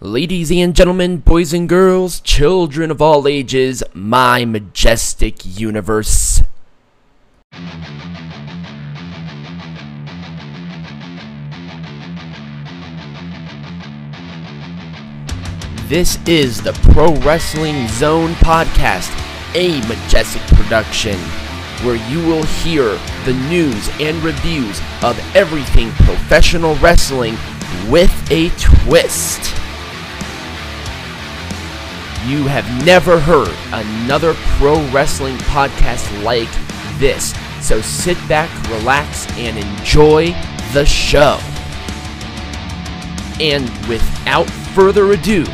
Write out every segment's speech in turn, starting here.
Ladies and gentlemen, boys and girls, children of all ages, my majestic universe. This is the Pro Wrestling Zone podcast, a majestic production where you will hear the news and reviews of everything professional wrestling with a twist. You have never heard another pro wrestling podcast like this. So sit back, relax, and enjoy the show. And without further ado,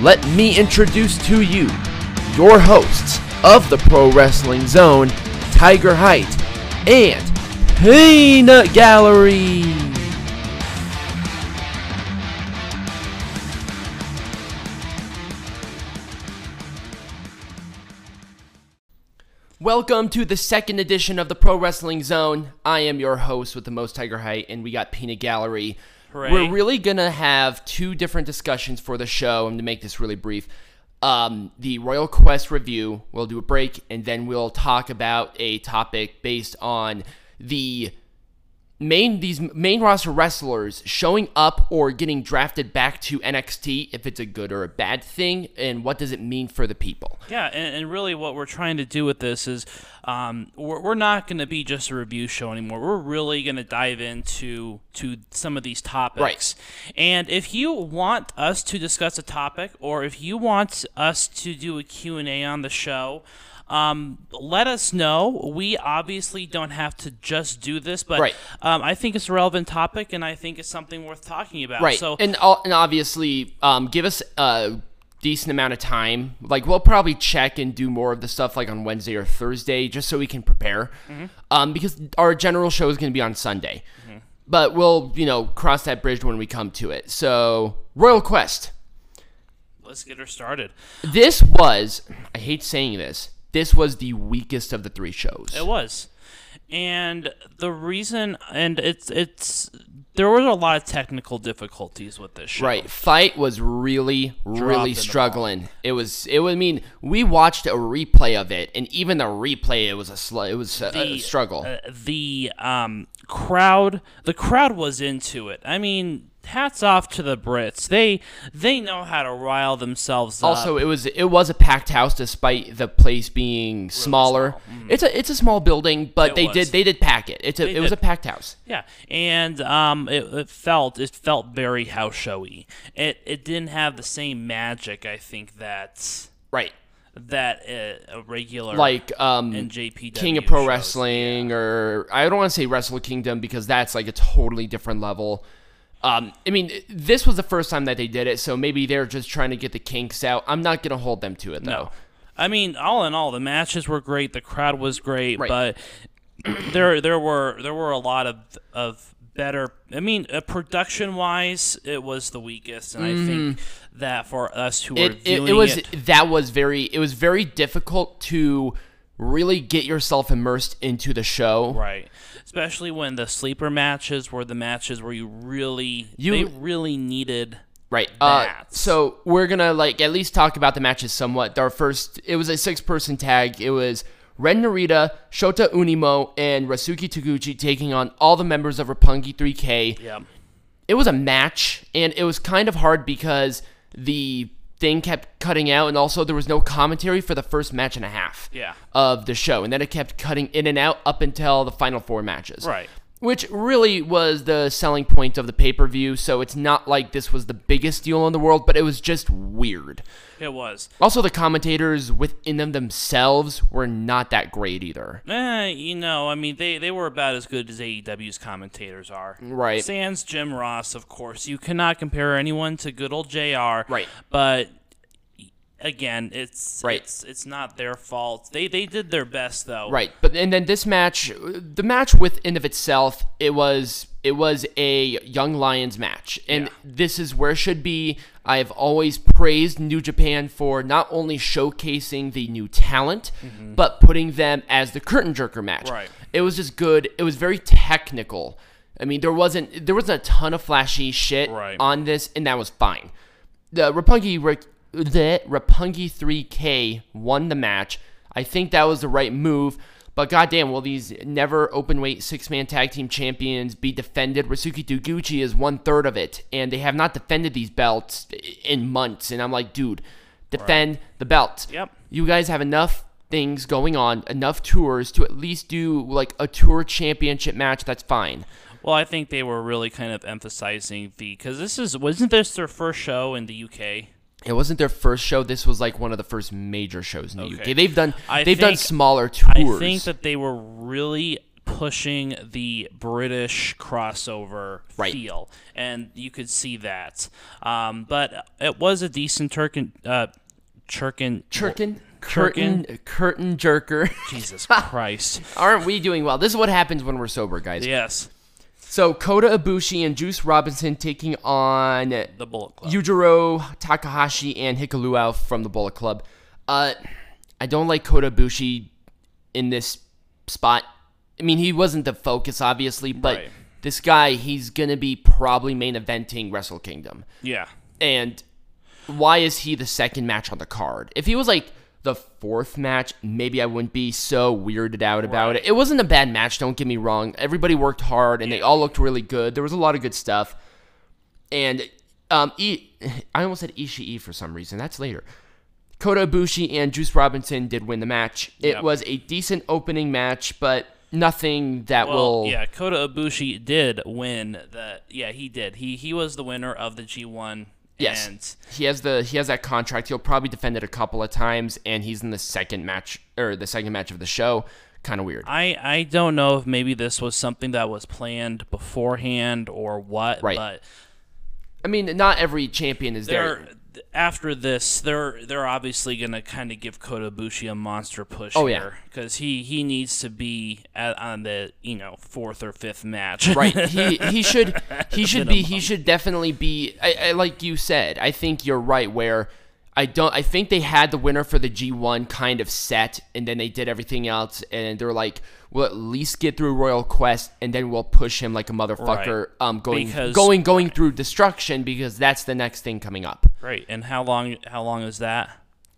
let me introduce to you your hosts of the Pro Wrestling Zone, Tiger Height and Peanut Gallery. Welcome to the second edition of the Pro Wrestling Zone. I am your host with the most Tiger Height, and we got Peanut Gallery. Hooray. We're really gonna have two different discussions for the show, and to make this really brief, um, the Royal Quest review. We'll do a break, and then we'll talk about a topic based on the main these main roster wrestlers showing up or getting drafted back to NXT. If it's a good or a bad thing, and what does it mean for the people? Yeah, and, and really what we're trying to do with this is um, we're, we're not going to be just a review show anymore. We're really going to dive into to some of these topics. Right. And if you want us to discuss a topic or if you want us to do a Q&A on the show, um, let us know. We obviously don't have to just do this, but Right. um, I think it's a relevant topic and I think it's something worth talking about. Right. So and and obviously, um, give us a decent amount of time. Like we'll probably check and do more of the stuff like on Wednesday or Thursday, just so we can prepare. Mm-hmm. Um, because our general show is going to be on Sunday, but we'll you know cross that bridge when we come to it. So Royal Quest. let's get her started. This was I hate saying this. This was the weakest of the three shows. It was. And the reason and it's it's there was a lot of technical difficulties with this show. Right, fight was really, in really struggling. It was, it was. I mean, we watched a replay of it, and even the replay, it was a, sl- it was a, a struggle. Uh, the um crowd the crowd was into it. I mean, hats off to the Brits. They they know how to rile themselves up. also, it was, it was a packed house, despite the place being smaller. It's a, it's a small building, but It they was. did, they did pack it. It's a, it was a packed house. Yeah, and um, it, it felt it felt very house showy. It it didn't have the same magic. I think that Right, that uh, a regular like um, and JPW King of Pro shows. Wrestling, or I don't want to say Wrestle Kingdom because that's like a totally different level. Um, I mean, this was the first time that they did it, so maybe they're just trying to get the kinks out. I'm not gonna hold them to it though. No. I mean, all in all, the matches were great. The crowd was great, Right. but there there were there were a lot of of better. I mean, uh, production wise, it was the weakest, and I think that for us who were Mm-hmm. it, it, it was it, that was very it was very difficult to really get yourself immersed into the show right, especially when the sleeper matches were the matches where you really You- they really needed. right uh, so we're gonna like at least talk about the matches somewhat our first it was a six person tag it was Ren Narita, Shota Umino, and Ryusuke Taguchi taking on all the members of Roppongi 3K. Yeah, it was a match and it was kind of hard because the thing kept cutting out and also there was no commentary for the first match and a half Yeah. of the show and then it kept cutting in and out up until the final four matches Right. Which really was the selling point of the pay-per-view so it's not like this was the biggest deal in the world but it was just weird it was. also the commentators within them themselves were not that great either Eh, you know, I mean, they, they were about as good as AEW's commentators are. Right. Sans Jim Ross, of course. You cannot compare anyone to good old JR. Right. But again, it's Right. it's it's not their fault. They they did their best though. Right, but and then this match, the match within of itself, it was it was a Young Lions match, and Yeah. this is where it should be. I've always praised New Japan for not only showcasing the new talent, but putting them as the curtain jerker match. Mm-hmm. Right. It was just good. It was very technical. I mean, there wasn't there wasn't a ton of flashy shit Right. on this, and that was fine. the Roppongi the Roppongi 3K won the match. I think that was the right move. But goddamn, will these never open weight six man tag team champions be defended? Ryusuke Taguchi is one third of it, and they have not defended these belts in months. And I'm like, dude, defend right. the belt. Yep. You guys have enough things going on, enough tours to at least do like a tour championship match. That's fine. Well, I think they were really kind of emphasizing the because this is wasn't this their first show in the UK? It wasn't their first show. This was like one of the first major shows in the Okay. UK. They've done I they've done smaller tours. I think that they were really pushing the British crossover Right. feel, and you could see that. Um, but it was a decent Turkin, uh, Churkin, Churkin, curtain, curtain jerker. Jesus Christ! Aren't we doing well? This is what happens when we're sober, guys. yes, So Kota Ibushi and Juice Robinson taking on the Bullet Club. Yujiro Takahashi and Hikuleo from the Bullet Club. Uh, I don't like Kota Ibushi in this spot. I mean, he wasn't the focus, obviously, but Right. this guy, he's gonna be probably main eventing Wrestle Kingdom. yeah, And why is he the second match on the card? If he was like the fourth match, maybe I wouldn't be so weirded out about Right. it. It wasn't a bad match, don't get me wrong. Everybody worked hard and they all looked really good. There was a lot of good stuff. And um, I I almost said Ishii for some reason. That's later. Kota Ibushi and Juice Robinson did win the match. It Yep. was a decent opening match, but nothing that well, will. yeah. Kota Ibushi did win the. Yeah, he did. He he was the winner of the G1. Yes. And He has the he has that contract. He'll probably defend it a couple of times, and he's in the second match or the second match of the show. Kind of weird. I, I don't know if maybe this was something that was planned beforehand or what, Right. but I mean, not every champion is there. they're after this, they're they're obviously gonna kind of give Kota Ibushi a monster push Oh, yeah. because he he needs to be at, on the you know fourth or fifth match. Right. He he should he should be he should definitely be. I, I like you said. I think you're right. Where I don't. I think they had the winner for the G1 kind of set, and then they did everything else, and they're like, we'll at least get through Royal Quest, and then we'll push him like a motherfucker. Right. Um, going Because- going going through destruction because that's the next thing coming up. Right. And how long how long is that?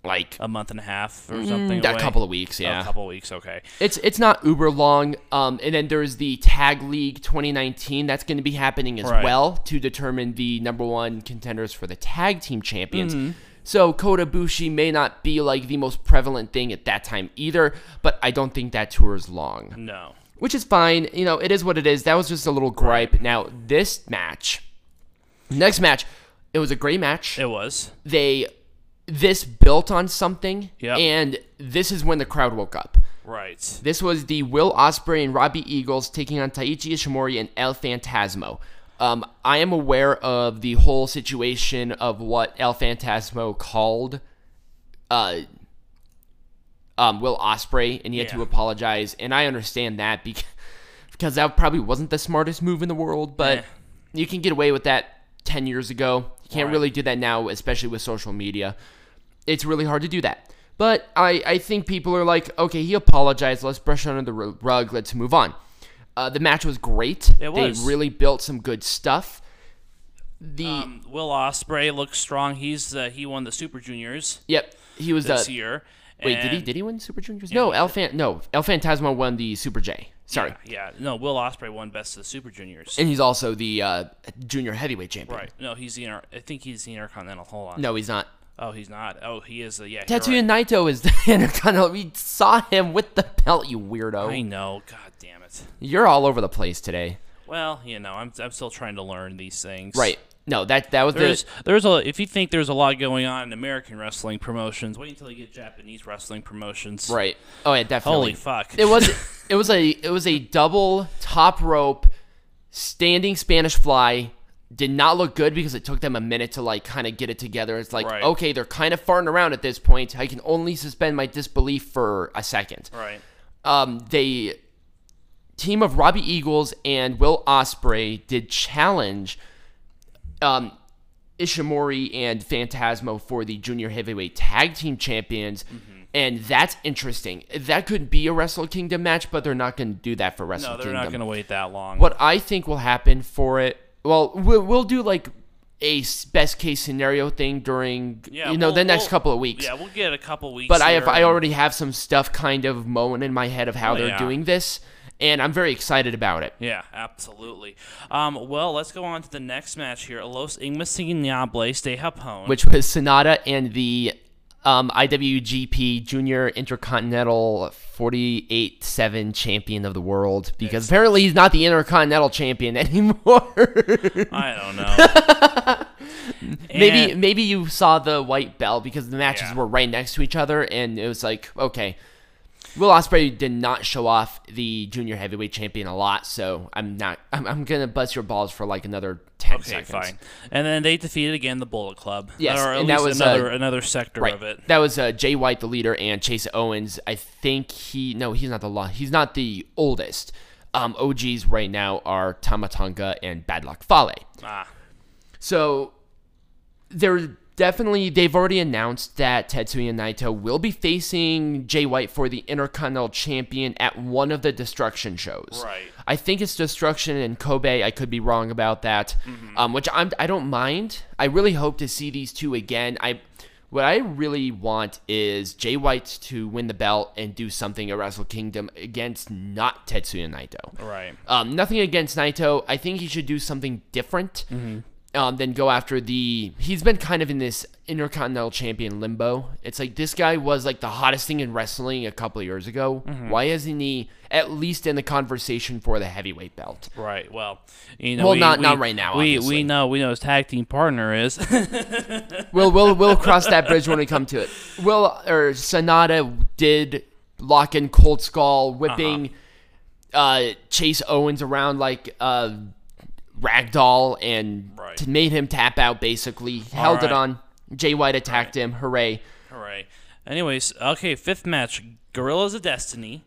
Like A month and a half or something? a away? couple of weeks. Oh, Yeah. a couple of weeks. Okay. It's it's not uber long. Um, and then there's the Tag League 2019 that's going to be happening as Right. well to determine the number one contenders for the tag team champions. Mm-hmm. So Kota Ibushi may not be like the most prevalent thing at that time either, but I don't think that tour is long, No. which is fine. You know, it is what it is. That was just a little gripe. Now this match, next match, it was a great match It was. they this built on something Yep. and this is when the crowd woke up Right. this was the will ospreay and robbie eagles taking on taiji ishimori and el phantasmo um, i am aware of the whole situation of what el phantasmo called uh, um, will ospreay and he had to apologize and i understand that because, because that probably wasn't the smartest move in the world but Eh. you can get away with that 10 years ago you can't Right. really do that now especially with social media it's really hard to do that. But I, I think people are like, okay, he apologized. Let's brush under the rug. Let's move on. Uh, the match was great. It was. They really built some good stuff. The Um, Will Ospreay looks strong. He's uh, he won the Super Juniors yep, he was this uh, year. wait. Did he did he win Super Juniors? no, El Fan, no El Phantasmo won the Super J. Sorry, Yeah, no. Will Ospreay won Best of the Super Juniors. and he's also the uh, junior heavyweight champion. right. No, he's the inter- I think he's the Intercontinental. Hold on. No, he's not. Oh, he's not. Oh, he is. The, yeah. Tetsuya right. Naito is the Intercontinental. We saw him with the belt. You weirdo. I know. God damn it. You're all over the place today. Well, you know, I'm I'm still trying to learn these things. Right. No, that that was There's the there's a if you think there's a lot going on in American wrestling promotions, wait until you get Japanese wrestling promotions. right. Oh yeah, definitely. Holy fuck. It was it was a it was a double top rope standing Spanish fly. Did not look good because it took them a minute to like kind of get it together. It's like Right. okay, they're kind of farting around at this point. I can only suspend my disbelief for a second. right. Um, they team of Robbie Eagles and Will Ospreay did challenge um, Ishimori and Phantasmo for the junior heavyweight tag team champions. And that's interesting. That could be a Wrestle Kingdom match, but they're not going to do that for Wrestle Kingdom. No, they're Kingdom. not going to wait that long. What I think will happen for it, well, we'll, we'll do like a best case scenario thing during Yeah, you know we'll- the next we'll- couple of weeks. Yeah, we'll get a couple weeks. but I have I already have some stuff kind of mowing in my head of how Oh, they're yeah. doing this, and I'm very excited about it. Yeah, absolutely. Um, well, let's go on to the next match here. Los Ingobernables de Japón. Which was Sanada and the um, IWGP Junior Intercontinental 48-7 champion of the world because apparently he's not the Intercontinental champion anymore. I don't know. maybe And- maybe you saw the white belt because the matches Yeah. were right next to each other and it was like okay will ospreay did not show off the junior heavyweight champion a lot so i'm not i'm, I'm gonna bust your balls for like another 10 Okay, seconds fine. And then they defeated again the Bullet Club. Yes, or at and that least was, uh, another another sector right of it. that was uh, jay white the leader and chase owens i think he no he's not the law he's not the oldest um, og's right now are tama tonga and bad luck fale Ah, So they're definitely they've already announced that Tetsuya Naito will be facing Jay White for the Intercontinental Champion at one of the Destruction shows. Right. I think it's Destruction in Kobe. I could be wrong about that. Mm-hmm. Um, which I'm I don't mind. I really hope to see these two again. I what I really want is Jay White to win the belt and do something at Wrestle Kingdom against not Tetsuya Naito. right. Um, nothing against Naito. I think he should do something different um, than go after the. He's been kind of in this Intercontinental Champion limbo. It's like this guy was like the hottest thing in wrestling a couple of years ago. Why isn't he at least in the conversation for the heavyweight belt? Right. Well, you know, Well, we, not- we- not right now, We obviously. we know we know his tag team partner is. We'll we'll we'll cross that bridge when we come to it. Will or Sanada did lock in Cold Skull, whipping uh Chase Owens around like uh ragdoll and Right. made him tap out. Basically, held it on. Jay White attacked him. Hooray! Hooray. Anyways, okay, fifth match, Gorillas of Destiny,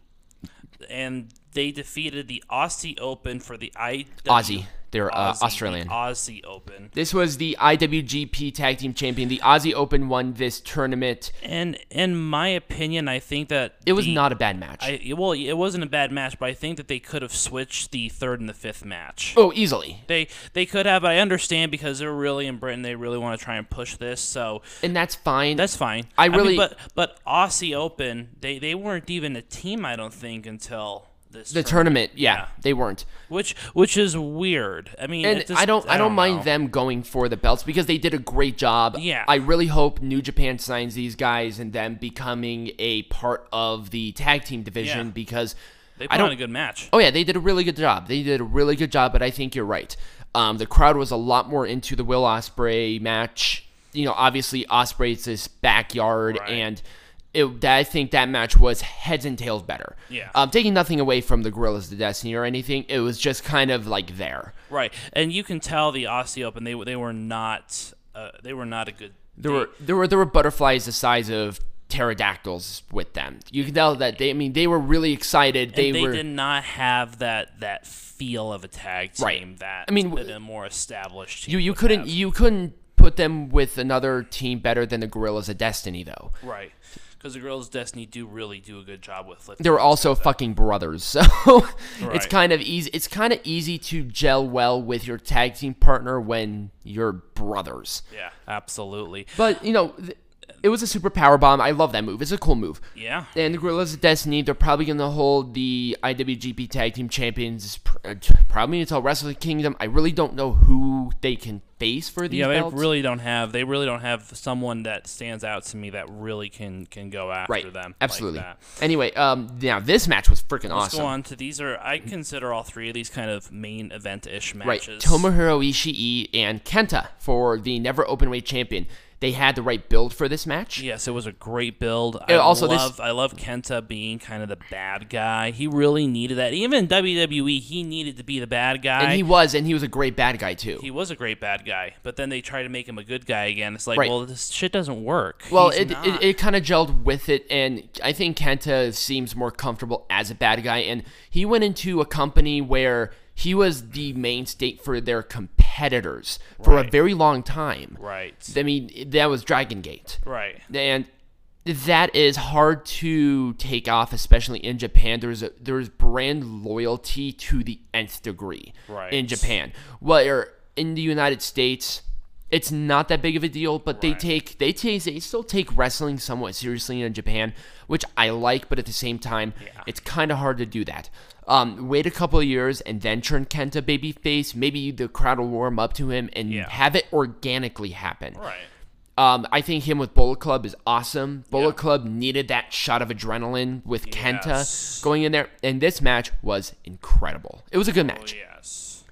and they defeated the Aussie Open for the I Aussie. They're uh, Aussie, Australian. Aussie Open. This was the IWGP Tag Team Champion. The Aussie Open won this tournament. And in my opinion, I think that It was the- not a bad match. I well, it wasn't a bad match, but I think that they could have switched the third and the fifth match. oh, easily. They they could have. I understand because they're really in Britain. They really want to try and push this, so And that's fine. that's fine. I mean, really- but but Aussie Open, they they weren't even a team. I don't think until this the tournament. yeah, Yeah. they weren't. which which is weird. I mean, And just- I don't, I don't, mind know. them going for the belts because they did a great job. Yeah. I really hope New Japan signs these guys and them becoming a part of the tag team division Yeah. because They I don't. on a good match. Oh yeah, they did a really good job. They did a really good job, but I think you're right. Um, the crowd was a lot more into the Will Ospreay match. You know, obviously Ospreay's this backyard, Right. and it, that, I think that match was heads and tails better. Yeah. Um, taking nothing away from the Gorillas of Destiny or anything, it was just kind of like there. Right, and you can tell the Aussie Open they they were not uh, they were not a good. There were there were there were butterflies the size of pterodactyls with them. You can tell that they. I mean, they were really excited. They, and they were. did not have that that feel of a tag team Right. that I mean, that a more established team you you couldn't have. you couldn't put them with another team better than the Gorillas of Destiny though. right because the girls Destiny do really do a good job with They were also fucking brothers, so it's kind of easy. It's kind of easy to gel well with your tag team partner when you're brothers. yeah absolutely But you know, th- it was a super power bomb. I love that move. It's a cool move. yeah And the Gorillas of Destiny, they're probably going to hold the IWGP Tag Team Champions uh, probably until Wrestle Kingdom. I really don't know who they can face for these yeah they belts. really don't have they really don't have someone that stands out to me that really can can go after right. them like Absolutely. that. Anyway, um, now this match was freaking awesome. Let's go on to these are I consider all three of these kind of main event ish Right. Tomohiro Ishii and Kenta for the Never Openweight Champion. They had the right build for this match. Yes, it was a great build. I also this- love I love Kenta being kind of the bad guy. He really needed that. Even in WWE, he needed to be the bad guy. And he was, and he was a great bad guy too. He was a great bad guy, but then they try to make him a good guy again. It's like, Right. well, this shit doesn't work. Well, it, it, it kind of gelled with it, and I think Kenta seems more comfortable as a bad guy. And he went into a company where he was the mainstay for their competitors for a very long time. right, I mean, that was Dragon Gate. right, And that is hard to take off, especially in Japan. There's a, there's brand loyalty to the nth degree Right. in Japan. Where in the United States, it's not that big of a deal, but they take they take they still take wrestling somewhat seriously in Japan, which I like, but at the same time, Yeah. it's kind of hard to do that. Um, wait a couple of years and then turn Kenta babyface. Maybe the crowd will warm up to him and Yeah. have it organically happen. Right. Um, I think him with Bullet Club is awesome. Bullet Yeah. Club needed that shot of adrenaline with Yes. Kenta going in there, and this match was incredible. It was a good Oh, match. yes.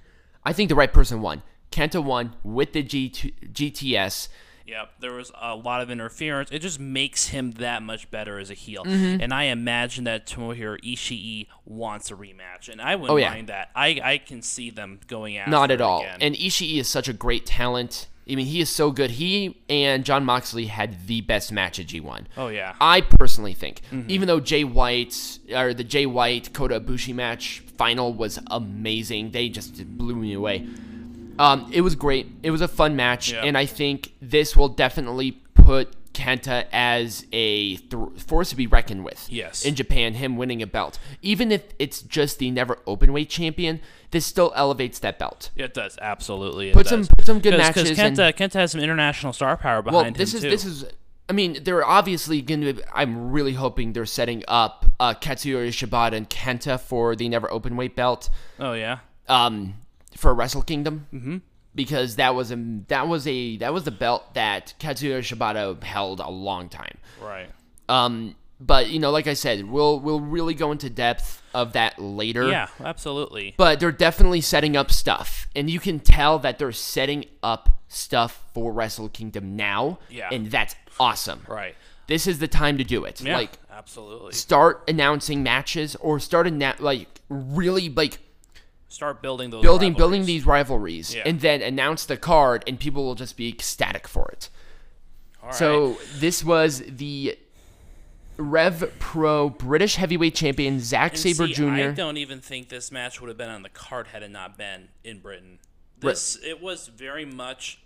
I think the right person won. Kenta won with the G GTS. Yep, there was a lot of interference. It just makes him that much better as a heel. Mm-hmm. And I imagine that Tomohiro Ishii wants a rematch, and I wouldn't Oh, yeah. mind that. I, I can see them going after it. Not at all. again. And Ishii is such a great talent. I mean, he is so good. He and Jon Moxley had the best match at G1. oh yeah, I personally think, Mm-hmm. even though Jay White or the Jay White Kota Ibushi match final was amazing, they just blew me away. Um, it was great. It was a fun match, Yeah. and I think this will definitely put Kenta as a th- force to be reckoned with. Yes. in Japan, him winning a belt, even if it's just the never openweight champion, this still elevates that belt. it does absolutely. It Put does. some put some good Because matches. and- Kenta, Kenta has some international star power behind well, behind this him is too. this is. I mean, they're obviously going to. I'm really hoping they're setting up uh, Katsuyori Shibata and Kenta for the never open weight belt, oh yeah, um, for Wrestle Kingdom. Mm-hmm. Because that was a that was a that was the belt that Katsuyori Shibata held a long time. right. Um, but you know, like I said, we'll we'll really go into depth of that later. Yeah, absolutely. But they're definitely setting up stuff, and you can tell that they're setting up stuff for Wrestle Kingdom now. Yeah. and that's awesome. Right. This is the time to do it. Yeah, Like, absolutely. start announcing matches, or start anna- like really like Start building those building building these rivalries, Yeah. and then announce the card, and people will just be ecstatic for it. All right. So this was the Rev Pro British Heavyweight Champion Zack And Sabre see, Jr. I don't even think this match would have been on the card had it not been in Britain. Right. This it was very much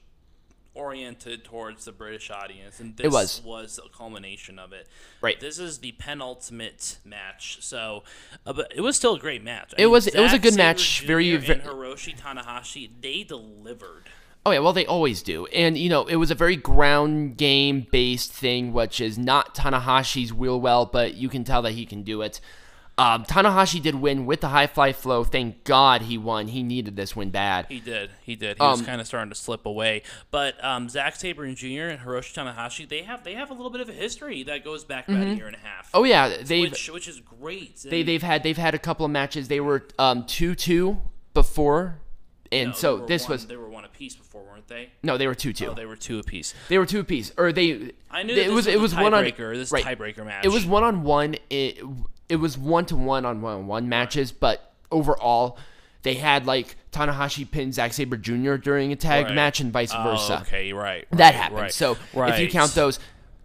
oriented towards the British audience, and this was. was a culmination of it. Right. This is the penultimate match, so uh, but it was still a great match. I It mean, was- it was a good Sabre match, Jr. very- and Hiroshi Tanahashi they delivered. Oh yeah, well they always do, and you know it was a very ground game based thing, which is not Tanahashi's wheel well, but you can tell that he can do it. Um, Tanahashi did win with the high fly flow. Thank God he won. He needed this win bad. He did. He did. He was Um, kind of starting to slip away. But um, Zack Sabre Jr. and Hiroshi Tanahashi, they have they have a little bit of a history that goes back about a year and a half. Oh yeah, they've which which is great. they And, they've had they've had a couple of matches. They were um two two before, and no, so this one, was they were one apiece before, weren't they? no, they were two two. Oh, they were two apiece. they were two apiece, or they. I knew it that this was was it was one on tiebreaker. This right. tiebreaker match. It was one on one. It it was one to one on one on one matches, but overall, they had like Tanahashi pin Zack Sabre Jr. during a tag Right. match and vice Oh, versa. okay, right. That happened. Right, So if you count those,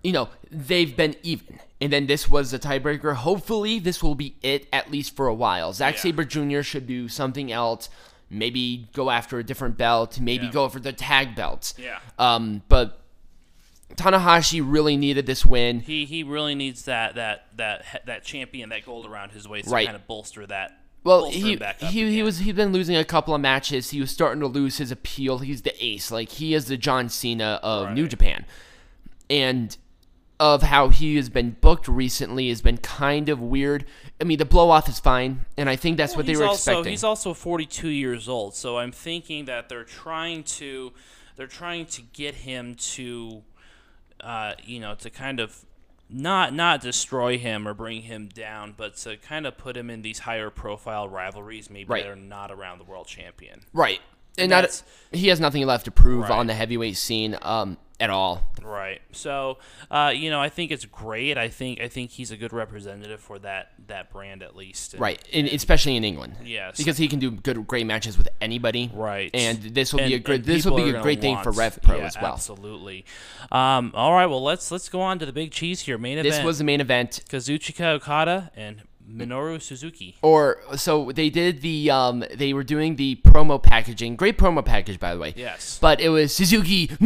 you know they've been even. And then this was a tiebreaker. Hopefully, this will be it at least for a while. Zack Yeah. Sabre Jr. should do something else. Maybe go after a different belt. Maybe Yeah. go for the tag belts. Yeah. Um, but Tanahashi really needed this win. He he really needs that that that that champion that gold around his waist Right. to kind of bolster that. Well, bolster he him back up he, he again. was he's been losing a couple of matches. He was starting to lose his appeal. He's the ace, like he is the John Cena of New Japan, and of how he has been booked recently has been kind of weird. I mean, the blow off is fine, and I think that's what they were also, expecting. He's also 42 years old, so I'm thinking that they're trying to they're trying to get him to uh, you know to kind of not not destroy him or bring him down, but to kind of put him in these higher profile rivalries, maybe Right. that are not around the world champion. right, and, And not that's- he has nothing left to prove Right. on the heavyweight scene um, at all. Right. So, uh, you know, I think it's great. I think I think he's a good representative for that that brand at least. And- Right, and especially in England. Yes. because he can do good, great matches with anybody. Right. and this will be a And- good. This will be a great thing for Rev Pro yeah, as well. Absolutely. Um, all right. Well, let's let's go on to the big cheese here. Main event. This was the main event. Kazuchika Okada and Minoru Suzuki. or so they did the um they were doing the promo packaging great promo package by the way Yes. but it was suzuki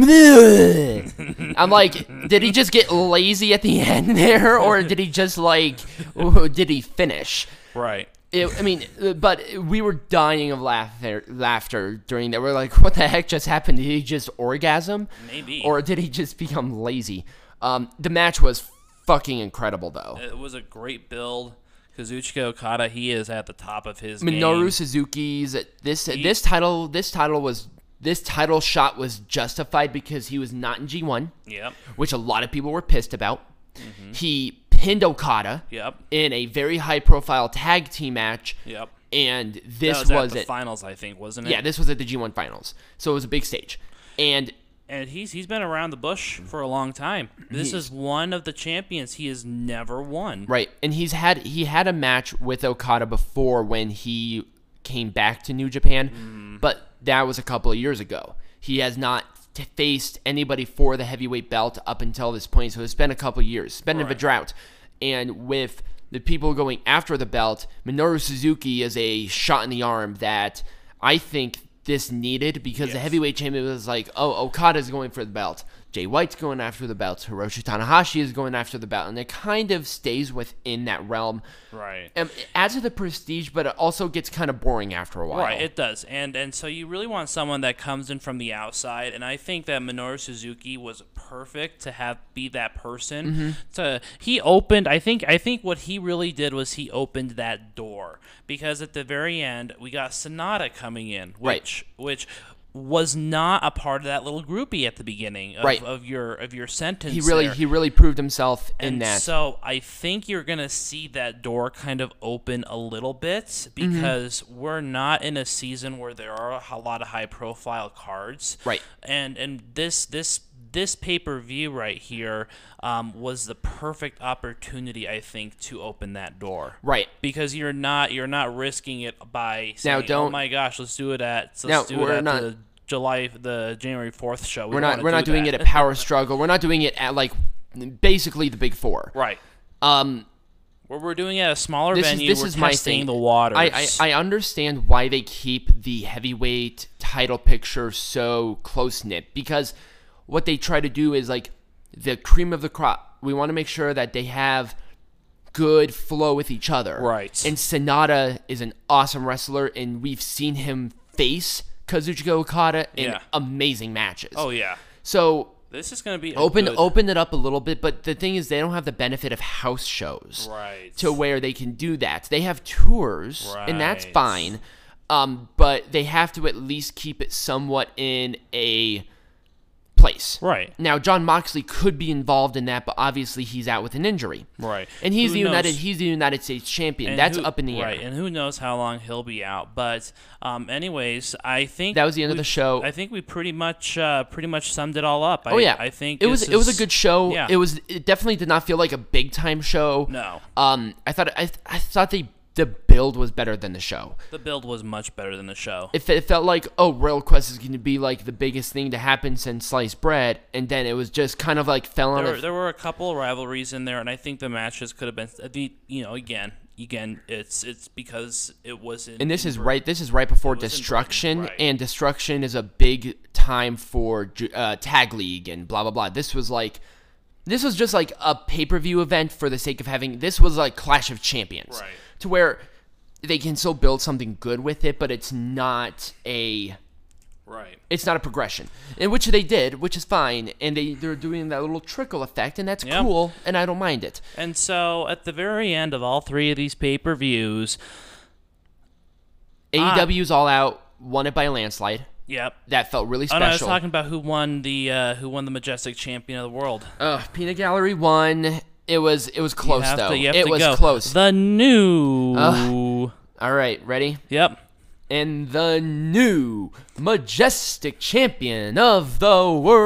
i'm like did he just get lazy at the end there or did he just like did he finish Right. It, I mean, uh, but we were dying of laughter, laughter during that. We're like, what the heck just happened? Did he just orgasm? Maybe. Or did he just become lazy? Um, the match was fucking incredible, though. It was a great build. Kazuchika Okada, he is at the top of his Minoru game. Suzuki's this this title this title was this title shot was justified because he was not in G1, Yep. which a lot of people were pissed about. Mm-hmm. He pinned Okada Yep. in a very high profile tag team match, Yep. and That this was, was, at the it. finals, I think, wasn't it? Yeah, this was at the G1 finals, so it was a big stage, and and he's he's been around the bush for a long time. This is one of the champions he has never won. Right, and he's had he had a match with Okada before when he came back to New Japan, Mm. but that was a couple of years ago. He has not t- faced anybody for the heavyweight belt up until this point, so it's been a couple of years. It's been of a drought, and with the people going after the belt, Minoru Suzuki is a shot in the arm that I think this needed because the heavyweight champion was like, oh, Okada's going for the belt. Jay White's going after the belt. Hiroshi Tanahashi is going after the belt. And it kind of stays within that realm. Right. Um, it adds to the prestige, but it also gets kind of boring after a while. Right, it does, and and so you really want someone that comes in from the outside, and I think that Minoru Suzuki was perfect to have be that person. Mm-hmm. To he opened, I think I think what he really did was he opened that door because at the very end we got Sanada coming in, Right. which which was not a part of that little groupie at the beginning of, Right. of your of your sentence. he really there. he really proved himself in And that. So I think you're gonna see that door kind of open a little bit Mm-hmm. because we're not in a season where there are a lot of high profile cards. Right. And and this this this pay per view right here um, was the perfect opportunity I think to open that door. right. Because you're not you're not risking it by Now, saying, "Oh don't- "Oh my gosh, let's do it at let's Now, do it we're at not- the July the January fourth show." We We're don't we're not doing that. it at Power Struggle. We're not doing it at like basically the Big Four. right. Um, Where we're doing it at a smaller this is venue, this we're is my testing thing. the waters. I, I I understand why they keep the heavyweight title picture so close knit because what they try to do is like the cream of the crop. We want to make sure that they have good flow with each other. Right. And Sanada is an awesome wrestler, and we've seen him face Kazuchika Okada in Yeah. amazing matches. oh yeah, So this is gonna be open good- open it up a little bit, but the thing is they don't have the benefit of house shows right to where they can do that. They have tours, and that's fine. Um, but they have to at least keep it somewhat in a place. right Now, Jon Moxley could be involved in that, but obviously he's out with an injury, right. and he's Who the United he's the United States champion. And that's who- up in the right, air. and who knows how long he'll be out. But um, anyways, I think That was the end of the show. I think we pretty much uh, pretty much summed it all up. oh I, yeah, I think it was this it was a good show. yeah. It was it definitely did not feel like a big time show. No, Um, I thought I, I thought the the build was better than the show. the build was much better than the show. it, it felt like oh Royal Quest is going to be like the biggest thing to happen since sliced bread and then it was just kind of like fell on there, were, there were a couple rivalries in there, and I think the matches could have been. I think you know, again, again, it's it's because it wasn't. and this in is right this is right before destruction right. and destruction is a big time for uh, tag league and blah blah blah this was like this was just like a pay-per-view event for the sake of having this was like clash of champions Right. to where they can still build something good with it but it's not a Right. it's not a progression, in which they did, which is fine, and they they're doing that little trickle effect, and that's Yeah. cool, and I don't mind it. And so at the very end of all three of these pay per views, Ah. AEW's All Out won it by a landslide. Yep. That felt really Oh no, I was talking about who won the uh, who won the majestic champion of the world. Ugh, Peanut Gallery won. It was it was close though. To, it was go. close. The new. All right, ready? Yep. And the new majestic champion of the world,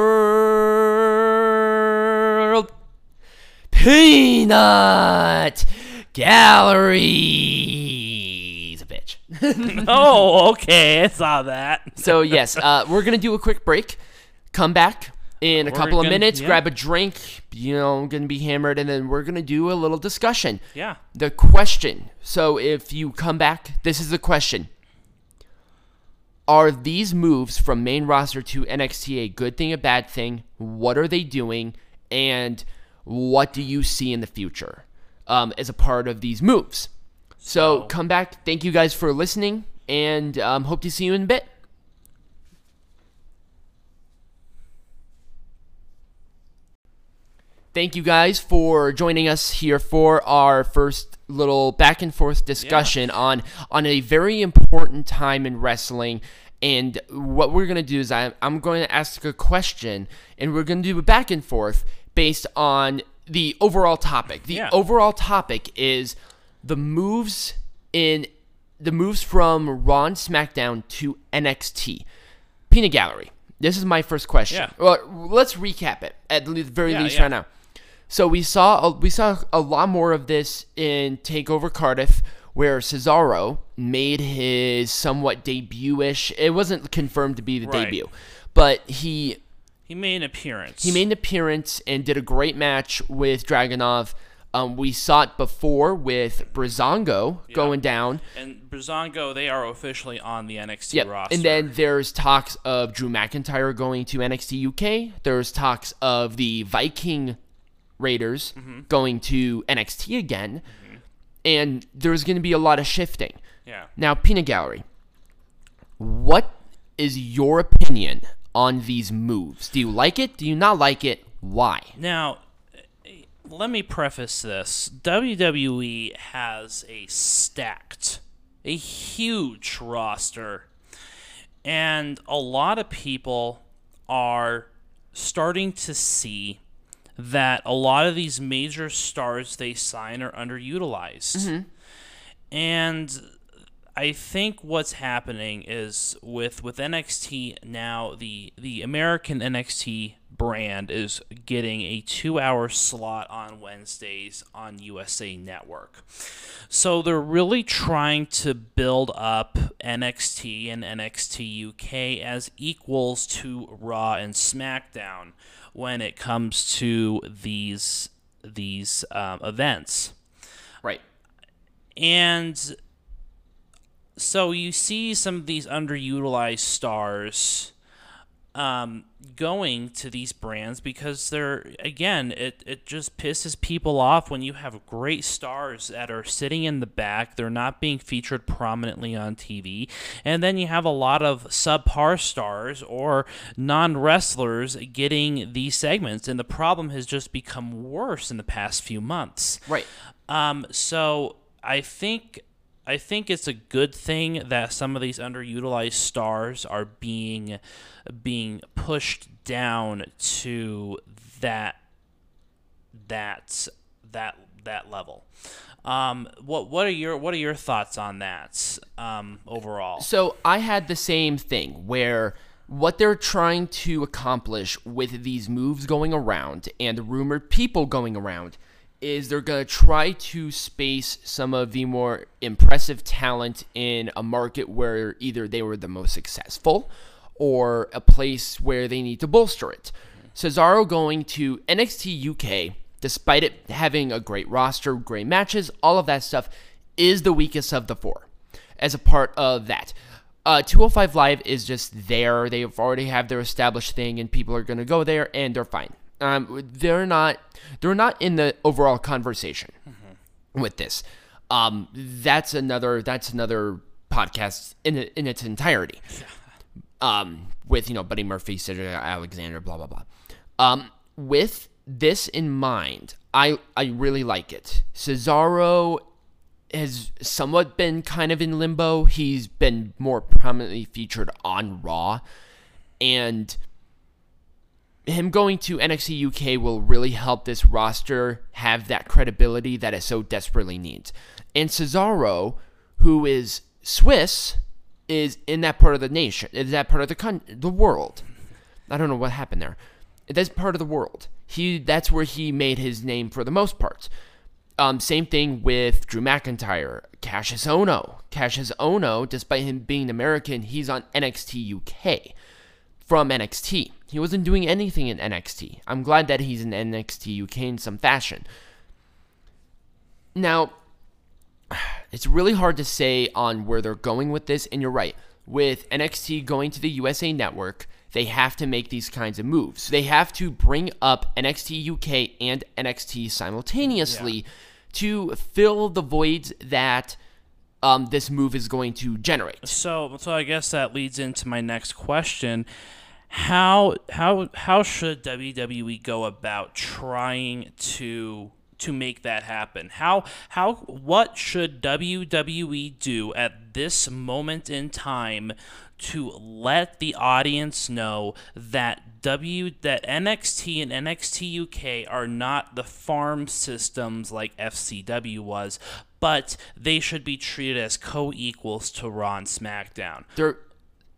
Peanut Gallery. He's a bitch. oh, okay. I saw that. so yes, uh, we're gonna do a quick break. Come back in a We're couple of gonna- minutes. yeah. Grab a drink. You know, gonna be hammered, and then we're gonna do a little discussion. Yeah. The question. So if you come back, this is the question. Are these moves from main roster to NXT a good thing, a bad thing? What are they doing? And what do you see in the future um, as a part of these moves? So come back. Thank you guys for listening, and um, hope to see you in a bit. Thank you guys for joining us here for our first little back and forth discussion on on a very important time in wrestling. And what we're gonna do is I, I'm going to ask a question, and we're gonna do a back and forth based on the overall topic. The Yeah. overall topic is the moves in the moves from Raw and SmackDown to NXT. Peanut Gallery. This is my first question. Yeah. Well, let's recap it at the very Yeah, least yeah. right now. So we saw a, we saw a lot more of this in Takeover Cardiff, where Cesaro made his somewhat debut-ish. It wasn't confirmed to be the Right. debut, but he He made an appearance. he made an appearance and did a great match with Dragunov. Um, we saw it before with Breezango going down. and Breezango, they are officially on the NXT Yep. roster. And then there's talks of Drew McIntyre going to NXT UK. There's talks of the Viking Raiders Mm-hmm. going to NXT again. And there's going to be a lot of shifting. yeah. Now, Peanut Gallery, what is your opinion on these moves? Do you like it? Do you not like it? Why? Now, let me preface this. WWE has a stacked, a huge roster, and a lot of people are starting to see that a lot of these major stars they sign are underutilized. Mm-hmm. And I think what's happening is with with NXT now the the American NXT brand is getting a 2-hour slot on Wednesdays on USA Network. So they're really trying to build up NXT and NXT UK as equals to Raw and SmackDown when it comes to these these um, events. Right. And so you see some of these underutilized stars um, going to these brands because they're again it, it just pisses people off when you have great stars that are sitting in the back. They're not being featured prominently on TV and then you have a lot of subpar stars or non-wrestlers getting these segments. And the problem has just become worse in the past few months. Right. um, so I think I think it's a good thing that some of these underutilized stars are being being pushed down to that that that that level. Um, what what are your what are your thoughts on that um, overall? So I had the same thing where what they're trying to accomplish with these moves going around and rumored people going around is they're going to try to space some of the more impressive talent in a market where either they were the most successful or a place where they need to bolster it. Cesaro going to NXT UK, despite it having a great roster, great matches, all of that stuff, is the weakest of the four as a part of that. Uh, 205 Live is just there. They have already have their established thing, and people are going to go there, and they're fine. Um, they're not. They're not in the overall conversation with this. Um, that's another. That's another podcast in in its entirety. Um, with you know Buddy Murphy, Cedric Alexander, blah blah blah. Um, with this in mind, I I really like it. Cesaro has somewhat been kind of in limbo. He's been more prominently featured on Raw, and him going to NXT UK will really help this roster have that credibility that it so desperately needs. And Cesaro, who is Swiss, is in that part of the nation, is that part of the con- the world. I don't know what happened there. That's part of the world. He that's where he made his name for the most part. Um, same thing with Drew McIntyre, Kassius Ohno. Kassius Ohno, despite him being American, he's on NXT UK from NXT. He wasn't doing anything in NXT. I'm glad that he's in NXT UK in some fashion. Now, it's really hard to say on where they're going with this, and you're right. With NXT going to the USA Network, they have to make these kinds of moves. They have to bring up NXT UK and NXT simultaneously to fill the voids that um, this move is going to generate. So, so I guess that leads into my next question. How how how should WWE go about trying to to make that happen? How how what should WWE do at this moment in time to let the audience know that W that NXT and NXT UK are not the farm systems like FCW was, but they should be treated as co-equals to Raw and SmackDown. They're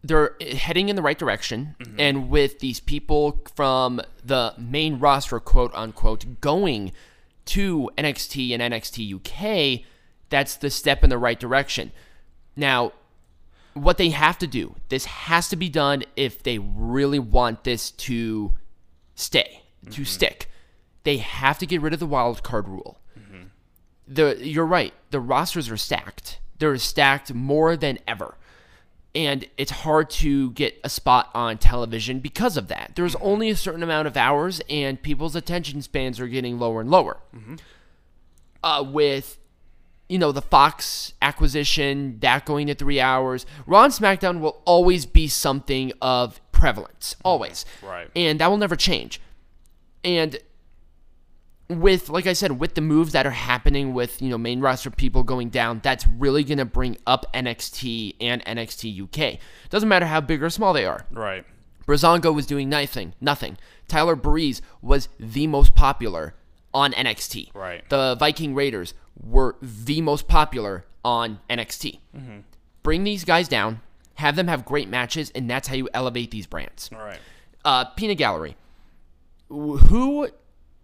they're heading in the right direction, mm-hmm. and with these people from the main roster, quote unquote, going to NXT and NXT UK, that's the step in the right direction. Now, what they have to do, this has to be done if they really want this to stay, to mm-hmm. stick. They have to get rid of the wild card rule. Mm-hmm. The you're right. The rosters are stacked. They're stacked more than ever. And it's hard to get a spot on television because of that. There's mm-hmm. only a certain amount of hours, and people's attention spans are getting lower and lower. Mm-hmm. Uh, with you know, the Fox acquisition, that going to three hours. Raw and SmackDown will always be something of prevalence, mm-hmm. always. Right. And that will never change. And with, like I said, with the moves that are happening with, you know, main roster people going down, that's really going to bring up NXT and NXT UK. Doesn't matter how big or small they are. Right. Breezango was doing nothing. Nothing. Tyler Breeze was the most popular on NXT. Right. The Viking Raiders were the most popular on NXT. Bring these guys down, have them have great matches, and that's how you elevate these brands. All right. Uh, Peanut Gallery. Who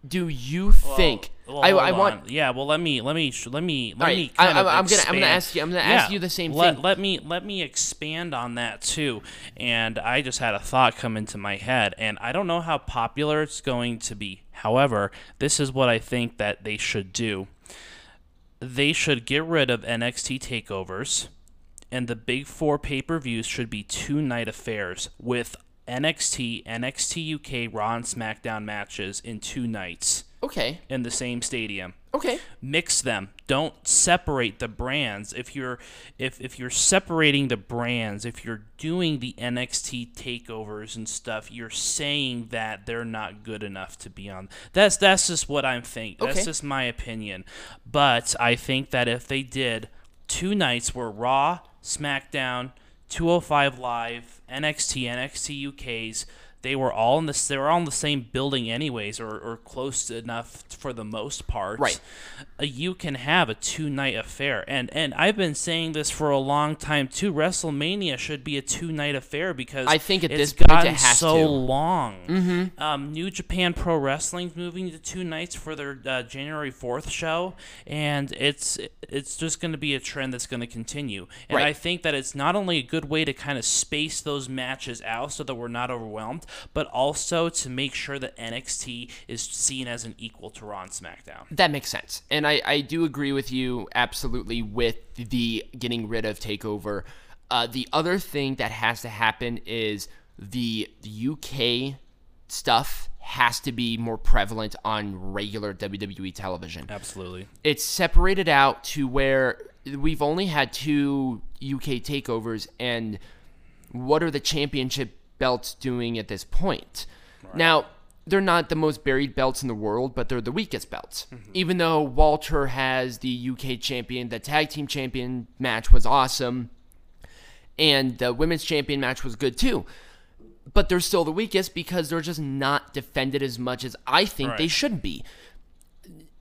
do you think? Well, I, I want. Yeah. Well, let me let me let me let right, me. I- kind of I'm- I'm gonna- I'm gonna ask you- I'm gonna ask Yeah, you the same let, thing. Let me let me expand on that too. And I just had a thought come into my head, and I don't know how popular it's going to be. However, this is what I think that they should do. They should get rid of NXT takeovers, and the big four pay per views should be two night affairs with NXT, NXT UK, Raw, and SmackDown matches in two nights Okay. in the same stadium Okay. mix them don't separate the brands if you're if if you're separating the brands if you're doing the NXT takeovers and stuff you're saying that they're not good enough to be on that's that's just what I'm thinking Okay. that's just my opinion but I think that if they did two nights where Raw SmackDown 205 Live NXT NXT UK's they were all in the they were all in the same building anyways or, or close enough for the most part Right. uh, you can have a two night affair and and I've been saying this for a long time too WrestleMania should be a two night affair because I think at it's this point it gotten has so to. long mm-hmm. um, New Japan Pro Wrestling's moving to two nights for their uh, January 4th show and it's it's just going to be a trend that's going to continue and Right. I think that it's not only a good way to kind of space those matches out so that we're not overwhelmed but also to make sure that NXT is seen as an equal to Raw and SmackDown That makes sense. And I, I do agree with you absolutely with the getting rid of TakeOver. Uh, the other thing that has to happen is the, the UK stuff has to be more prevalent on regular WWE television. absolutely It's separated out to where we've only had two UK takeovers, and what are the championship belts doing at this point? Now, they're not the most buried belts in the world, but they're the weakest belts. Mm-hmm. Even though Walter has the UK champion, the tag team champion match was awesome, and the women's champion match was good too. But they're still the weakest because they're just not defended as much as I think they should be.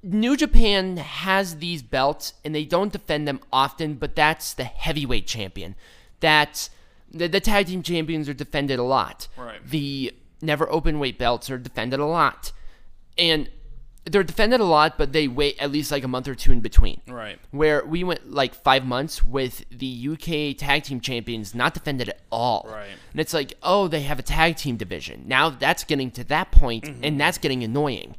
New Japan has these belts and they don't defend them often, but that's the heavyweight champion. That's the, the tag team champions are defended a lot. Right. The never open weight belts are defended a lot. And they're defended a lot, but they wait at least like a month or two in between. Right. Where we went like five months with the UK tag team champions not defended at all. Right. And it's like, oh, they have a tag team division. Now that's getting to that point, Mm-hmm. and that's getting annoying.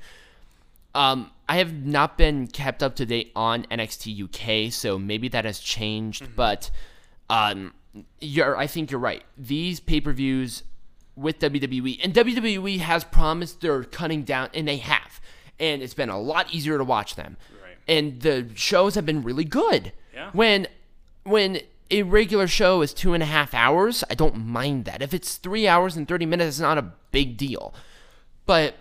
Um, I have not been kept up to date on NXT UK, so maybe that has changed. Mm-hmm. But um, you're, I think you're right. These pay per views with WWE, and WWE has promised they're cutting down, and they have, and it's been a lot easier to watch them. Right. And the shows have been really good. Yeah. When when a regular show is two and a half hours, I don't mind that. If it's three hours and 30 minutes, it's not a big deal. But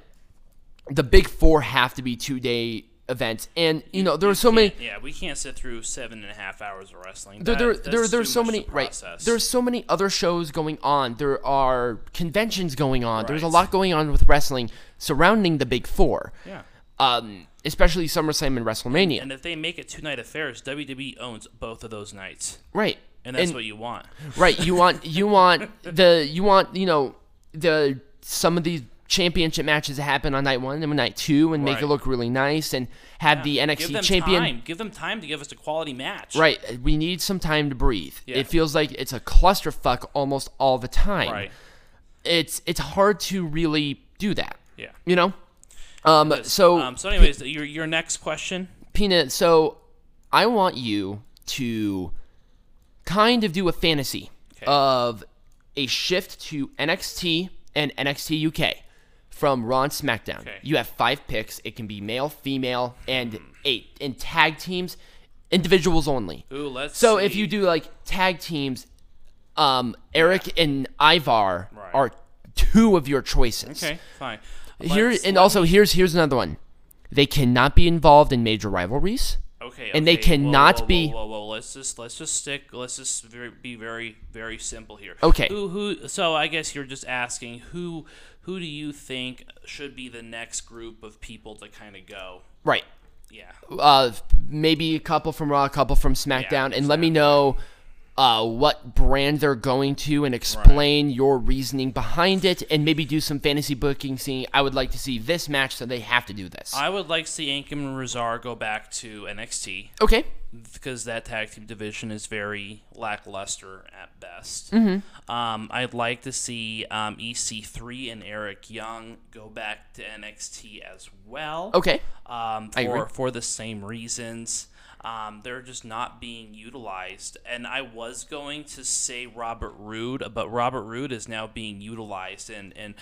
the big four have to be two day events. And, you know, there are so many. Yeah, we can't sit through seven and a half hours of wrestling. There, That- there, there, there's so many right. There's so many other shows going on. There are conventions going on. There's a lot going on with wrestling surrounding the big four. yeah. Um, especially SummerSlam and WrestleMania. And if they make it two night affairs, WWE owns both of those nights, right. and that's what you want. Right. You want you want the you want you know the some of these championship matches happen on night one and night two and make it look really nice and have the Give NXT them champion. time. Give them time to give us a quality match. Right. We need some time to breathe. Yeah. It feels like it's a clusterfuck almost all the time. Right. It's it's hard to really do that. Yeah. You know. Um. So Um, so, anyways, your your next question. Peanut. So I want you to kind of do a fantasy Okay. of a shift to NXT and NXT UK from Raw and SmackDown. Okay. You have five picks. It can be male, female, and eight. In tag teams, individuals only. Ooh, let's. So if you do like tag teams, um, Eric and Ivar Right. are two of your choices. Okay, fine. Here Let's- and also me- here's here's another one. They cannot be involved in major rivalries. Okay, and they okay, whoa, cannot whoa, be- Whoa, whoa, whoa, Let's just let's just stick. Let's just very, be very very simple here. Okay. Who who? So I guess you're just asking who who do you think should be the next group of people to kind of go? Right. Yeah. Uh, maybe a couple from Raw, a couple from SmackDown, and let me know uh, what brand they're going to and explain your reasoning behind it, and maybe do some fantasy booking. Seeing, I would like to see this match, so they have to do this. I would like to see Akam and Rezar go back to NXT okay. because that tag team division is very lackluster at best. Mm-hmm. Um, I'd like to see um, EC3 and Eric Young go back to NXT as well. Okay. um, for for the same reasons. Um, they're just not being utilized. And I was going to say Robert Roode, but Robert Roode is now being utilized, and and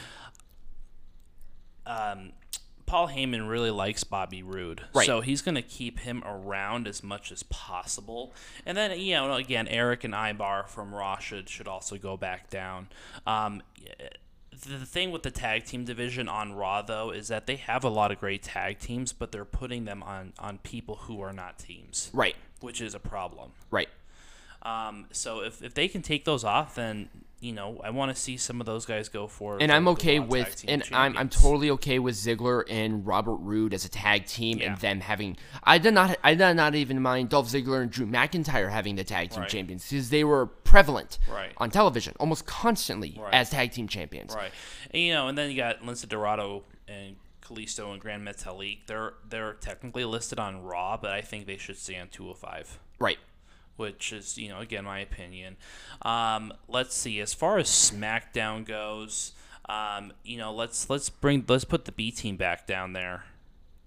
um, Paul Heyman really likes Bobby Roode, Right. so he's going to keep him around as much as possible. And then you know, again, Eric and Ivar from Raw should should also go back down. Um, the thing with the tag team division on Raw though is that they have a lot of great tag teams, but they're putting them on on people who are not teams, Right. which is a problem. Right. Um, so if, if they can take those off, then you know I want to see some of those guys go for. And I'm okay with, and I'm, I'm totally okay with Ziggler and Robert Roode as a tag team, Yeah. and them having. I did not, I did not even mind Dolph Ziggler and Drew McIntyre having the tag team Right. champions because they were prevalent Right. on television almost constantly Right. as tag team champions. right. And, you know, and then you got Lince Dorado and Kalisto and Gran Metalik. They're they're technically listed on Raw, but I think they should stay on 205. Right. Which is you know again my opinion. Um, let's see. As far as SmackDown goes, um, you know let's let's bring let's put the B team back down there.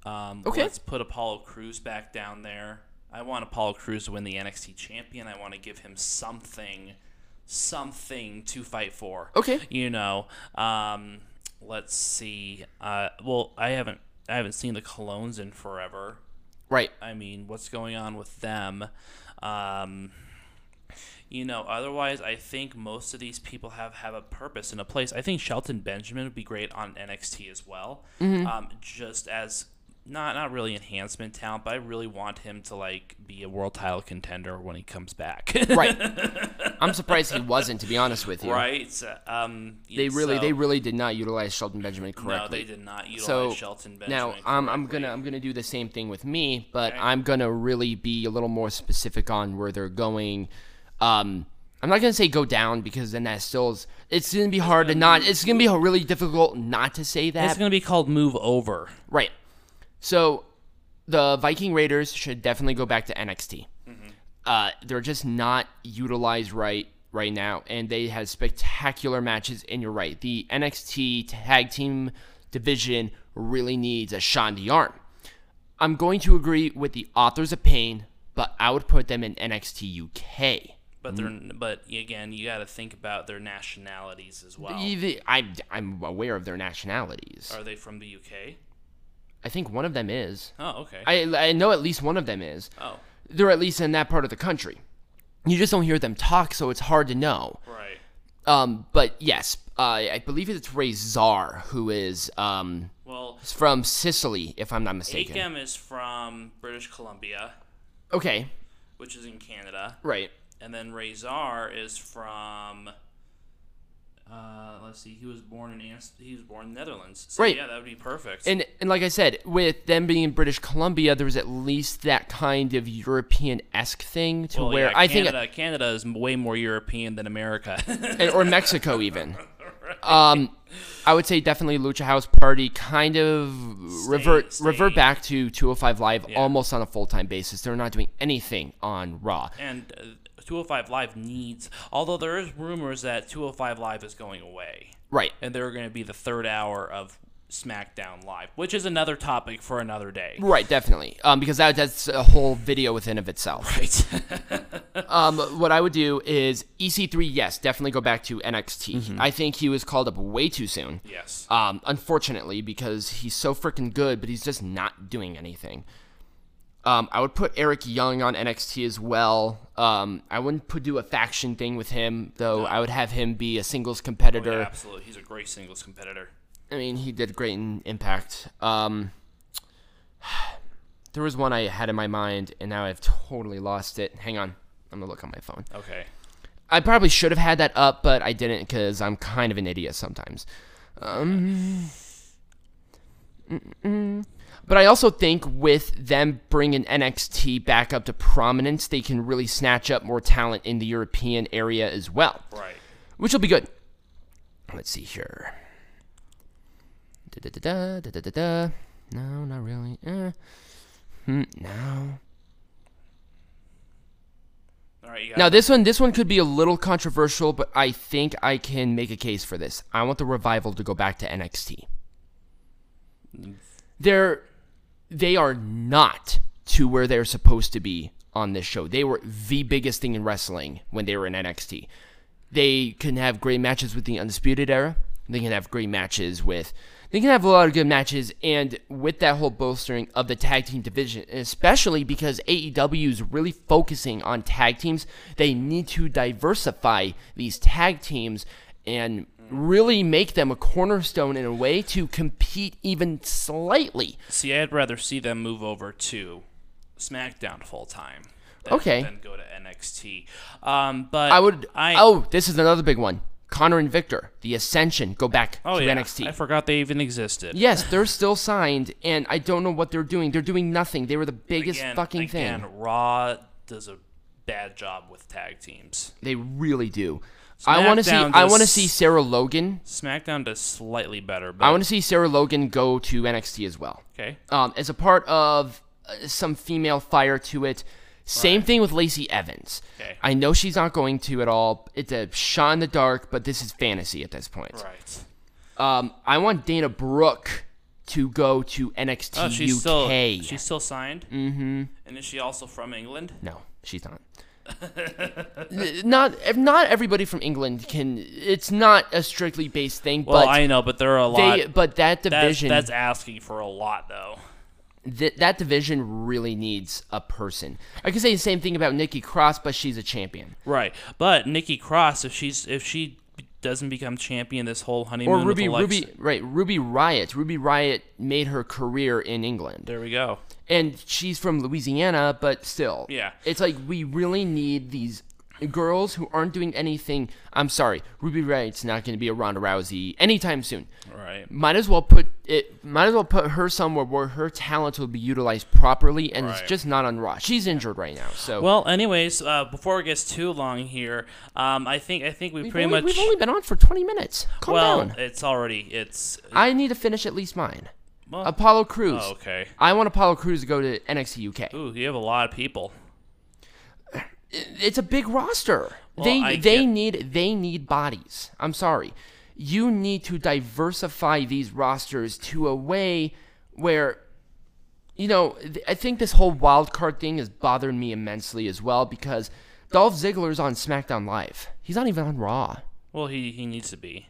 Um, Okay. Let's put Apollo Crews back down there. I want Apollo Crews to win the NXT champion. I want to give him something, something to fight for. Okay. You know. Um, let's see. Uh, well, I haven't I haven't seen the Colóns in forever. Right. I mean, what's going on with them? Um, you know, otherwise, I think most of these people have, have a purpose and a place. I think Shelton Benjamin would be great on NXT as well, um, just as not not really enhancement talent, but I really want him to like be a world title contender when he comes back. Right. I'm surprised he wasn't, to be honest with you. right? Um, They really, so- they really did not utilize Shelton Benjamin correctly. no, they did not utilize so Shelton Benjamin. now I'm, I'm gonna I'm gonna do the same thing with me, but Okay. I'm gonna really be a little more specific on where they're going. Um, I'm not gonna say go down because then that still is. It's gonna be hard to not. It's gonna be really difficult not to say that. It's gonna be called Move Over. Right. So the Viking Raiders should definitely go back to NXT. Uh, they're just not utilized right right now, and they have spectacular matches. And you're right, the NXT tag team division really needs a shot in the arm. I'm going to agree with the authors of Pain, but I would put them in NXT UK. But they're but again, you got to think about their nationalities as well. Even- I, I'm aware of their nationalities. Are they from the UK? I think one of them is. Oh, okay. I, I know at least one of them is. oh, they're at least in that part of the country. you just don't hear them talk, so it's hard to know. Right. Um, but yes, uh, I believe it's Rezar who is um, Well, from Sicily, if I'm not mistaken. Akam is from British Columbia, Okay, which is in Canada, right. and then Rezar is from. Uh, let's see. He was born in he was born in Netherlands. So Right. Yeah, that would be perfect. And and like I said, with them being in British Columbia, there was at least that kind of European esque thing to well, where yeah, I think Canada, Canada is way more European than America. and, or Mexico even. Um, I would say definitely Lucha House Party kind of revert stay- revert back to 205 Live Yeah. almost on a full time basis. They're not doing anything on Raw. and uh, 205 Live needs, although there is rumors that 205 Live is going away, Right. and they're going to be the third hour of SmackDown Live, which is another topic for another day. Right, definitely. Um, because that, that's a whole video within of itself. Right. Um, what I would do is EC3, yes, definitely go back to NXT. I think he was called up way too soon. yes. Um, unfortunately, because he's so freaking good, but he's just not doing anything. Um, I would put Eric Young on NXT as well. Um, I wouldn't put do a faction thing with him, though. I would have him be a singles Oh, competitor. yeah, absolutely. He's a great singles competitor. I mean, he did great in Impact. Um, there was one I had in my mind, and now I've totally lost it. Hang on, I'm gonna look on my phone. Okay. I probably should have had that up, but I didn't because I'm kind of an idiot sometimes. Um, mm-mm. But I also think with them bringing NXT back up to prominence, they can really snatch up more talent in the European area as well, Right. which will be good. Let's see here. Da da da da da da da. No, not really. Eh. Hmm, no. All right. You got Now this one, this one could be a little controversial, but I think I can make a case for this. I want the revival to go back to NXT. They're, they are not to where they're supposed to be on this show. They were the biggest thing in wrestling when they were in NXT. They can have great matches with the Undisputed Era. They can have great matches with. They can have a lot of good matches, and with that whole bolstering of the tag team division, especially because AEW is really focusing on tag teams, they need to diversify these tag teams and really make them a cornerstone in a way to compete even slightly. See, I'd rather see them move over to SmackDown full time. Okay. Than go to NXT. Um, but I would. I, oh, this is another big one. Konnor and Victor, the Ascension, go back oh to yeah. NXT. I forgot they even existed. Yes, they're still signed, and I don't know what they're doing. They're doing nothing. They were the biggest Again, fucking again, thing. Raw does a bad job with tag teams. They really do. I want to see. I want to see Sarah Logan. SmackDown does slightly better, but I want to see Sarah Logan go to NXT as well, okay. um, as a part of uh, some female fire to it. Same thing with Lacey Evans. Okay. I know she's not going to at all. It's a shot in the dark, but this is fantasy at this point. Right. Um, I want Dana Brooke to go to NXT Oh, she's UK. still she's still signed. Mm-hmm. And is she also from England? No, she's not. Not if not everybody from England can. It's not a strictly based thing, Well, but I know, but there are a lot. they but that that's, division that's asking for a lot, though. th- that division really needs a person. I could say the same thing about Nikki Cross, but she's a champion. Right, but Nikki Cross, if she's if she doesn't become champion this whole honeymoon Or Ruby Ruby right Ruby Riott. Ruby Riott made her career in England. There we go. and she's from Louisiana, but still, Yeah. it's like we really need these girls who aren't doing anything. I'm sorry, Ruby Riott's not going to be a Ronda Rousey anytime soon. Right. Might as well put it. Might as well put her somewhere where her talent will be utilized properly, and it's just not on Raw. She's injured right now, so Well, anyways, uh, before it gets too long here, um, I think I think we we've, pretty only, much we've only been on for 20 minutes. Calm well, down. it's already it's I need to finish at least mine. well, Apollo Crews. oh, okay. I want Apollo Crews to go to NXT UK. Ooh, you have a lot of people. It's a big roster. Well, they I they get- need they need bodies. I'm sorry. You need to diversify these rosters to a way where you know, I think this whole wild card thing is bothering me immensely as well because Dolph Ziggler's on SmackDown Live. He's not even on Raw. Well, he he needs to be.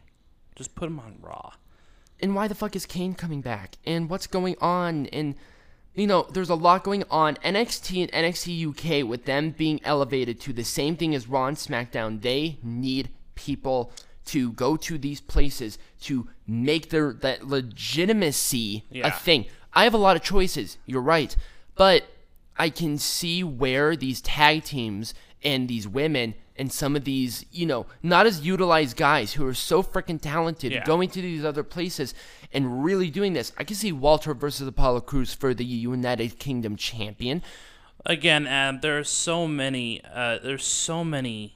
Just put him on Raw. And why the fuck is Kane coming back? And what's going on? And you know, there's a lot going on. NXT and NXT UK, with them being elevated to the same thing as Raw and SmackDown, they need people to go to these places to make their that legitimacy Yeah. a thing. I have a lot of choices. You're right, but I can see where these tag teams and these women and some of these, you know, not as utilized guys who are so freaking talented Yeah. going to these other places and really doing this. I can see Walter versus Apollo Crews for the United Kingdom champion. Again, um, are so many. Uh, there's so many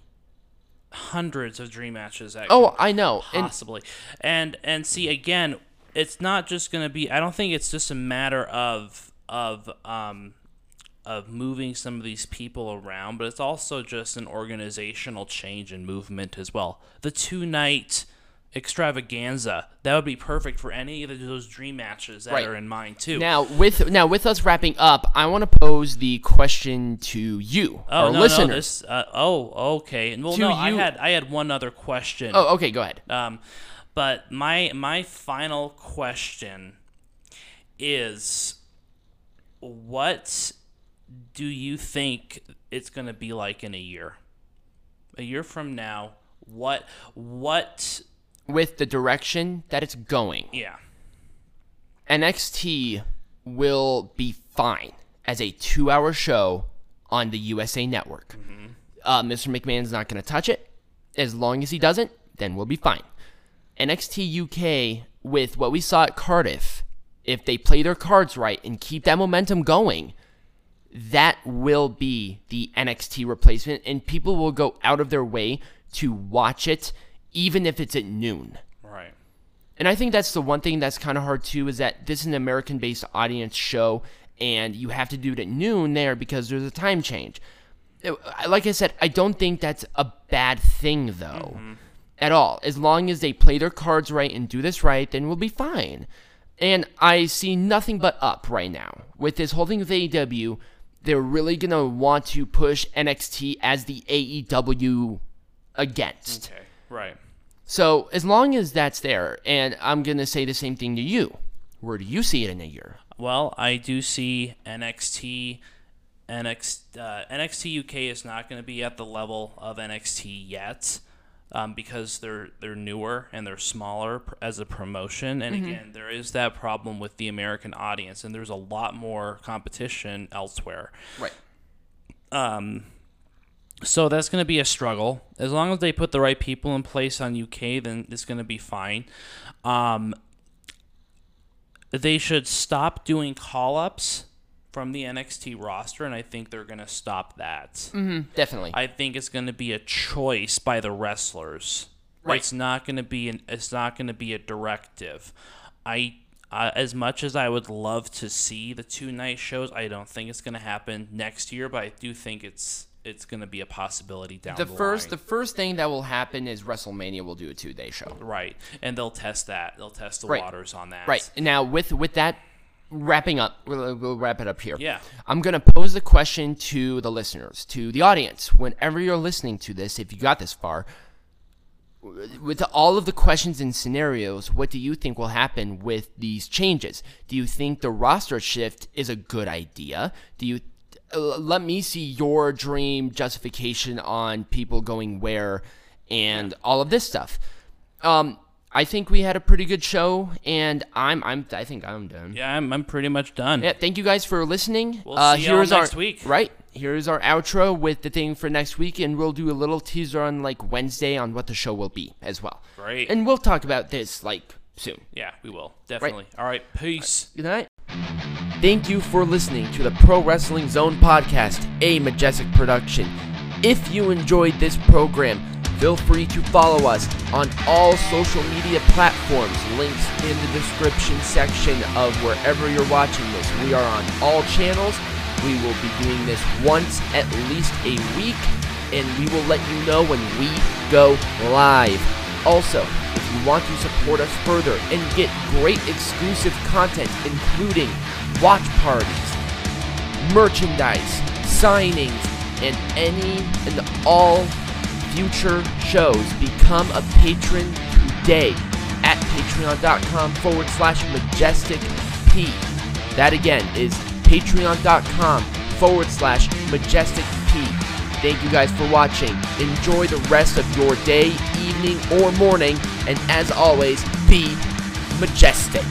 hundreds of dream matches that Oh, I know. And possibly and and see again it's not just going to be i don't think it's just a matter of of um of moving some of these people around but it's also just an organizational change and movement as well the two night extravaganza that would be perfect for any of those dream matches that Right. are in mind too now with now with us wrapping up, I want to pose the question to you, oh our no, listeners. no this uh, oh okay well To no i you- had i had one other question oh, okay, go ahead. Um, but my my final question is, what do you think it's going to be like in a year? A year from now, what what? With the direction that it's going, Yeah, NXT will be fine as a two-hour show on the USA Network. Uh, Mr. McMahon's not going to touch it. As long as he doesn't, then we'll be fine. NXT UK with what we saw at Cardiff, if they play their cards right and keep that momentum going, that will be the NXT replacement, and people will go out of their way to watch it, even if it's at noon. right. And I think that's the one thing that's kind of hard too is that this is an American based audience show, and you have to do it at noon there because there's a time change. Like I said, I don't think that's a bad thing though, mm-hmm. at all. As long as they play their cards right and do this right, then we'll be fine. And I see nothing but up right now. With this whole thing with AEW, they're really going to want to push NXT as the AEW against. Okay, right. So as long as that's there, and I'm gonna say the same thing to you, where do you see it in a year? Well, I do see NXT. NXT, uh, NXT UK is not going to be at the level of NXT yet um, because they're they're newer and they're smaller as a promotion. And again, there is that problem with the American audience, and there's a lot more competition elsewhere. Right. Um. So that's going to be a struggle. As long as they put the right people in place on UK, then it's going to be fine. Um, they should stop doing call ups from the NXT roster, and I think they're going to stop that. Definitely. I think it's going to be a choice by the wrestlers. Right. It's not going to be an. It's not going to be a directive. I. Uh, as much as I would love to see the two night shows, I don't think it's going to happen next year. But I do think it's it's going to be a possibility down the the, first, line. the first thing that will happen is WrestleMania will do a two day show. right, and they'll test that. They'll test the Right. waters on that. Right. Now with with that wrapping up, we'll, we'll wrap it up here. Yeah. I'm gonna pose the question to the listeners, to the audience, whenever you're listening to this, if you got this far. With all of the questions and scenarios, what do you think will happen with these changes? Do you think the roster shift is a good idea? Do you uh, let me see your dream justification on people going where and all of this stuff? Um, I think we had a pretty good show, and I'm I'm I think I'm done. Yeah, I'm, I'm pretty much done. Yeah, thank you guys for listening. We'll uh, see here's next our, week. Right. Here's our outro with the thing for next week, and we'll do a little teaser on like Wednesday on what the show will be as well. Great. And we'll talk about this like soon. Yeah, we will definitely. All right, peace. Good night. Thank you for listening to the Pro Wrestling Zone podcast, a Majestic production. If you enjoyed this program, feel free to follow us on all social media platforms. Links in the description section of wherever you're watching this. We are on all channels. We will be doing this once at least a week, and we will let you know when we go live. Also, if you want to support us further and get great exclusive content, including watch parties, merchandise, signings, and any and all future shows, become a patron today at patreon.com forward slash majestic p. That again is patreon.com forward slash majestic P. Thank you guys for watching. Enjoy the rest of your day, evening, or morning, and as always, be majestic.